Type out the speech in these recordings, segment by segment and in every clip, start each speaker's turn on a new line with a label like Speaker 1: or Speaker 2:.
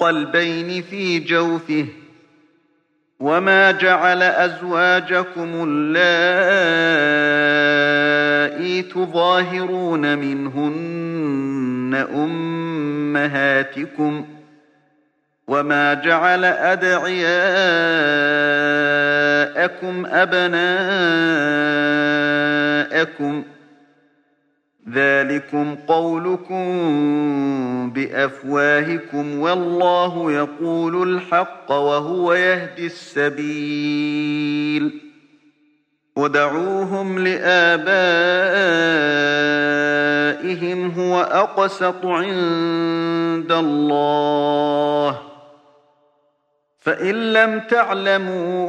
Speaker 1: قلبين في جوفه وما جعل أزواجكم اللائي تظاهرون منهن أمهاتكم وما جعل أدعياءكم أبناءكم ذلكم قولكم بأفواهكم والله يقول الحق وهو يهدي السبيل. ودعوهم لآبائهم هو أقسط عند الله. فإن لم تعلموا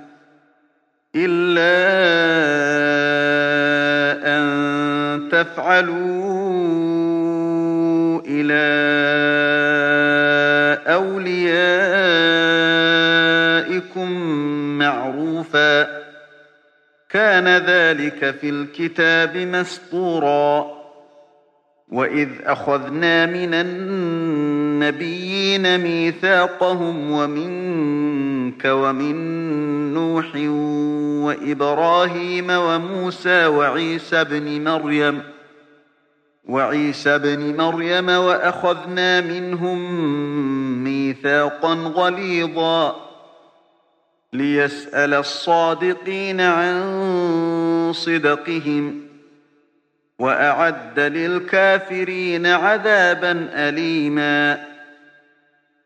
Speaker 1: إلا أن تفعلوا إلى أوليائكم معروفا. كان ذلك في الكتاب مسطورا. وإذ أخذنا من النبيين ميثاقهم ومنك ومن نوح وإبراهيم وموسى وعيسى بن مريم وعيسى بن مريم وأخذنا منهم ميثاقا غليظا ليسأل الصادقين عن صدقهم وأعد للكافرين عذابا أليما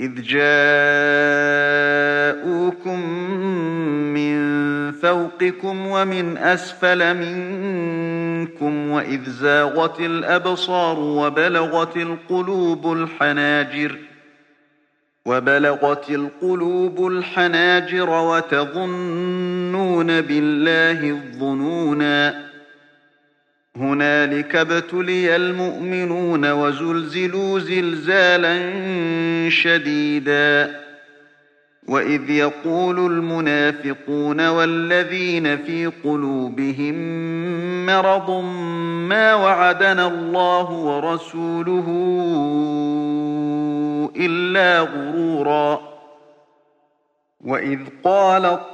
Speaker 1: إذ جاءوكم من فوقكم ومن أسفل منكم وإذ زاغت الأبصار وبلغت القلوب الحناجر وبلغت القلوب الحناجر وتظنون بالله الظنونا هنالك ابتلي المؤمنون وزلزلوا زلزالا شديدا. وإذ يقول المنافقون والذين في قلوبهم مرض ما وعدنا الله ورسوله إلا غرورا. وإذ قالت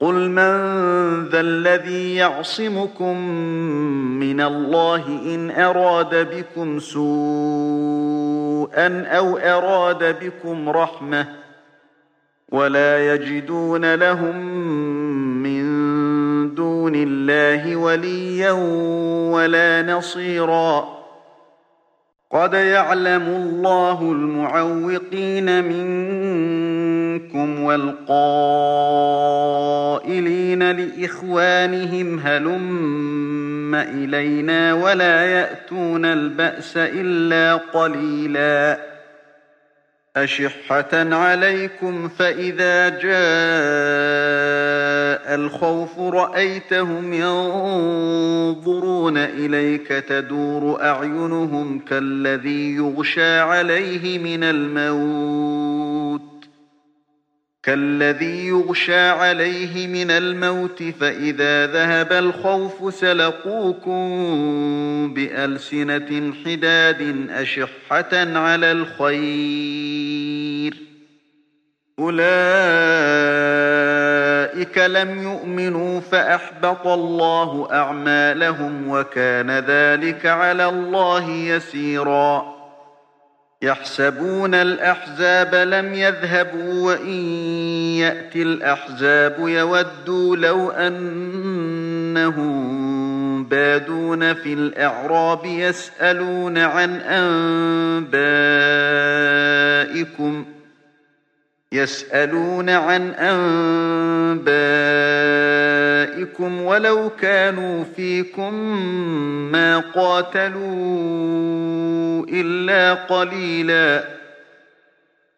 Speaker 1: قل من ذا الذي يعصمكم من الله إن أراد بكم سوءا أو أراد بكم رحمةً ولا يجدون لهم من دون الله وليا ولا نصيرا قد يعلم الله المعوقين منكم والقائلين لإخوانهم هلم إلينا ولا يأتون البأس إلا قليلاً. أشحة عليكم فإذا جاء الخوف رأيتهم ينظرون إليك تدور أعينهم كالذي يغشى عليه من الموت. كالذي يغشى عليه من الموت فإذا ذهب الخوف سلقوكم بألسنة حداد أشحة على الخير. أولئك لم يؤمنوا فأحبط الله أعمالهم وكان ذلك على الله يسيراً. يحسبون الأحزاب لم يذهبوا وإن يأتي الأحزاب يودوا لو أنهم بادون في الأعراب يسألون عن أنبائكم يسألون عن أنبائكم ولو كانوا فيكم ما قاتلوا إلا قليلا.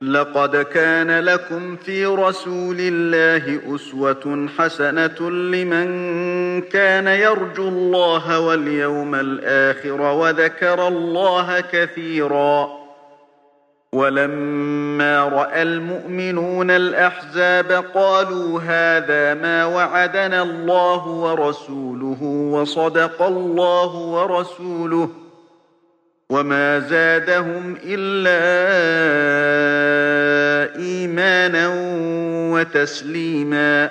Speaker 1: لقد كان لكم في رسول الله أسوة حسنة لمن كان يرجو الله واليوم الآخر وذكر الله كثيراً. ولما رأى المؤمنون الأحزاب قالوا هذا ما وعدنا الله ورسوله وصدق الله ورسوله وما زادهم إلا إيمانا وتسليما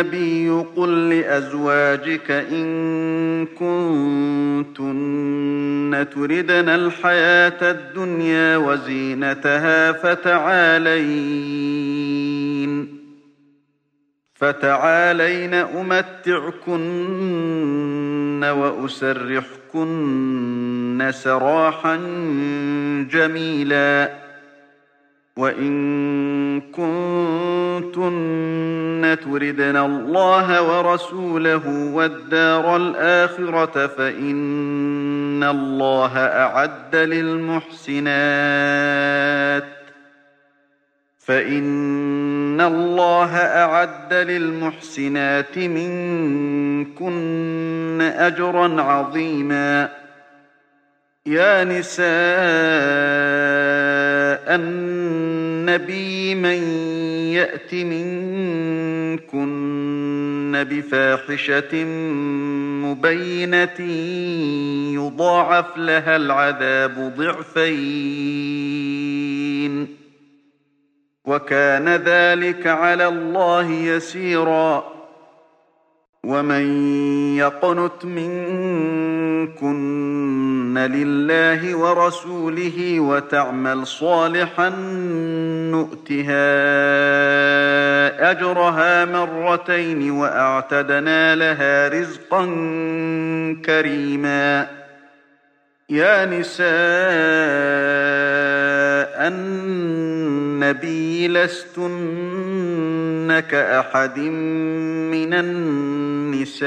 Speaker 1: النبي قل لأزواجك إن كنتن تردن الحياة الدنيا وزينتها فتعالين فتعالين أمتعكن وأسرحكن سراحا جميلا وإن كنتن تردن الله ورسوله والدار الآخرة فإن الله أعد للمحسنات فإن الله أعد للمحسنات منكن أجرا عظيما يا نساء النبي من يأت منكن بفاحشة مبينة يضاعف لها العذاب ضعفين. وكان ذلك على الله يسيرا. ومن يقنت منكن لله ورسوله وتعمل صالحا نؤتها أجرها مرتين وأعتدنا لها رزقا كريما يا نساء النبي لستن كأحد من النساء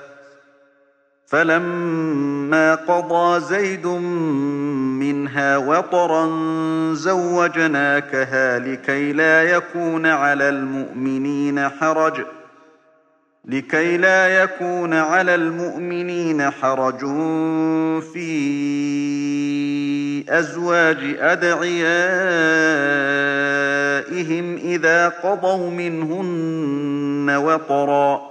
Speaker 1: فلما قضى زيد منها وطرا زوجناكها لكي لا يكون على المؤمنين حرج ۖ لكي لا يكون على المؤمنين حرج في أزواج أدعيائهم إذا قضوا منهن وطرا.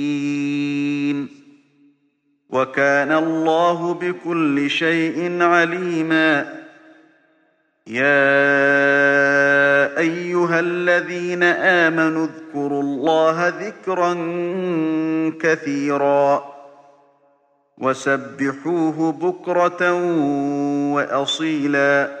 Speaker 1: وكان الله بكل شيء عليما. يا أيها الذين آمنوا اذكروا الله ذكرا كثيرا وسبحوه بكرة وأصيلا.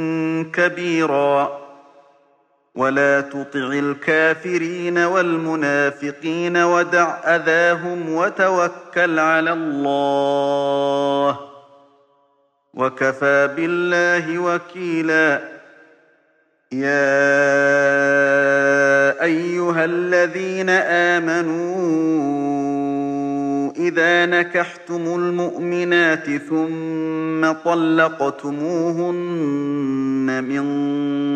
Speaker 1: كبيرا. ولا تطع الكافرين والمنافقين ودع أذاهم وتوكل على الله. وكفى بالله وكيلا. يا أيها الذين آمنوا إذا نكحتم المؤمنات ثم طلقتموهن من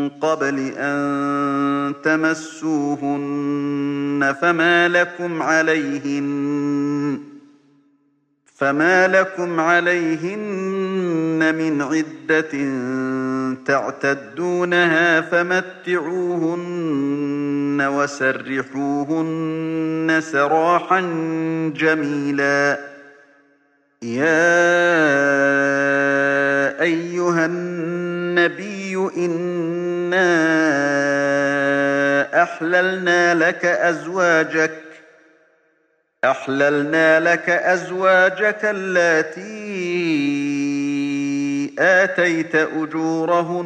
Speaker 1: قبل أن تمسوهن فما لكم عليهن فما لكم عليهن من عدة تعتدونها فمتعوهن وسرحوهن سراحا جميلا يا أيها النبي إنا أحللنا لك أزواجك أحللنا لك أزواجك اللاتي آتيت أجورهن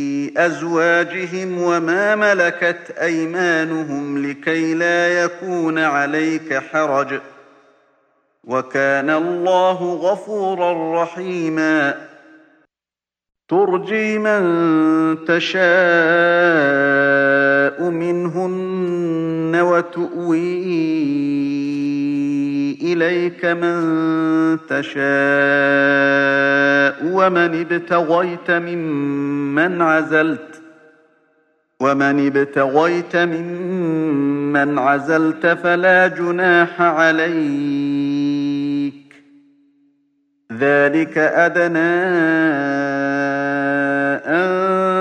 Speaker 1: أزواجهم وما ملكت أيمانهم لكي لا يكون عليك حرج. وكان الله غفورا رحيما. ترجي من تشاء منهن وتؤوي إليك من تشاء ومن ابتغيت ممن عزلت ومن ابتغيت ممن عزلت فلا جناح عليك. ذلك أدنى أن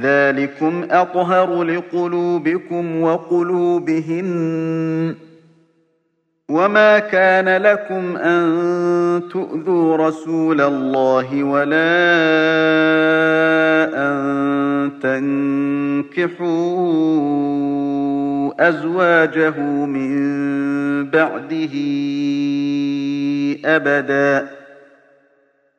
Speaker 1: ذلكم أطهر لقلوبكم وقلوبهن وما كان لكم أن تؤذوا رسول الله ولا أن تنكحوا أزواجه من بعده أبدا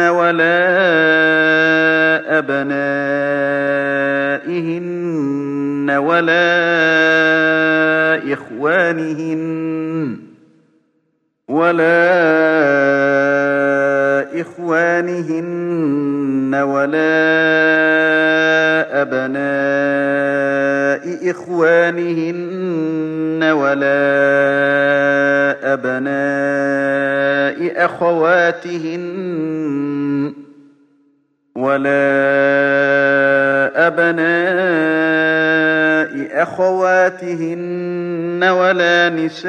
Speaker 1: ولا أبنائهن ولا إخوانهن ولا إخوانهن ولا أبناء إخوانهن ولا أبناء أخواتهن ولا أبناء أخواتهن ولا نسائهن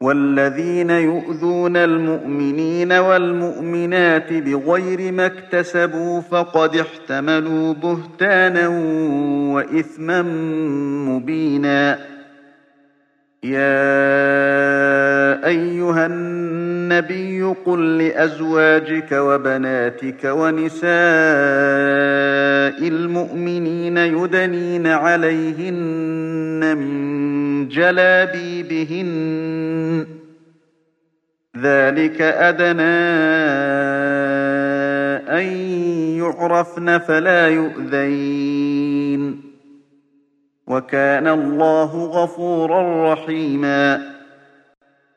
Speaker 1: والذين يؤذون المؤمنين والمؤمنات بغير ما اكتسبوا فقد احتملوا بهتانا وإثما مبينا. يا أيها النبي قل لأزواجك وبناتك ونساء المؤمنين يدنين عليهن من جلابيبهن. ذلك أدنى أن يعرفن فلا يؤذين. وكان الله غفورا رحيما.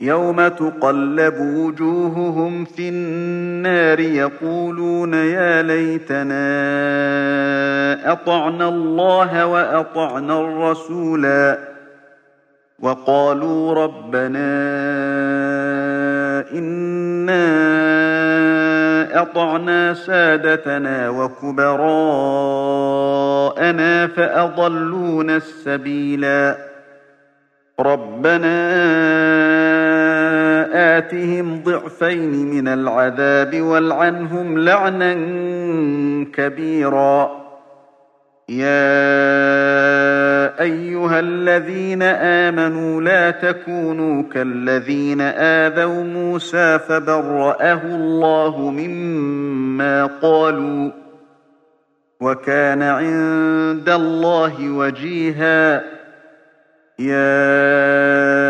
Speaker 1: يوم تقلب وجوههم في النار يقولون يا ليتنا أطعنا الله وأطعنا الرسولا وقالوا ربنا إنا أطعنا سادتنا وكبراءنا فأضلونا السبيلا ربنا آتهم ضعفين من العذاب والعنهم لعنا كبيرا. يا أيها الذين آمنوا لا تكونوا كالذين آذوا موسى فبرأه الله مما قالوا وكان عند الله وجيها. يا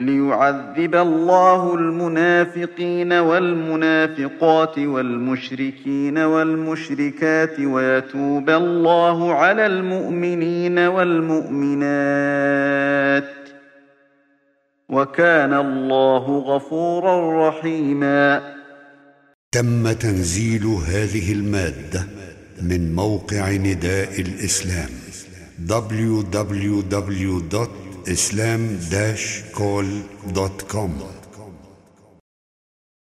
Speaker 1: ليعذب الله المنافقين والمنافقات والمشركين والمشركات ويتوب الله على المؤمنين والمؤمنات. وكان الله غفورا رحيما.
Speaker 2: تم تنزيل هذه المادة من موقع نداء الإسلام islam-call.com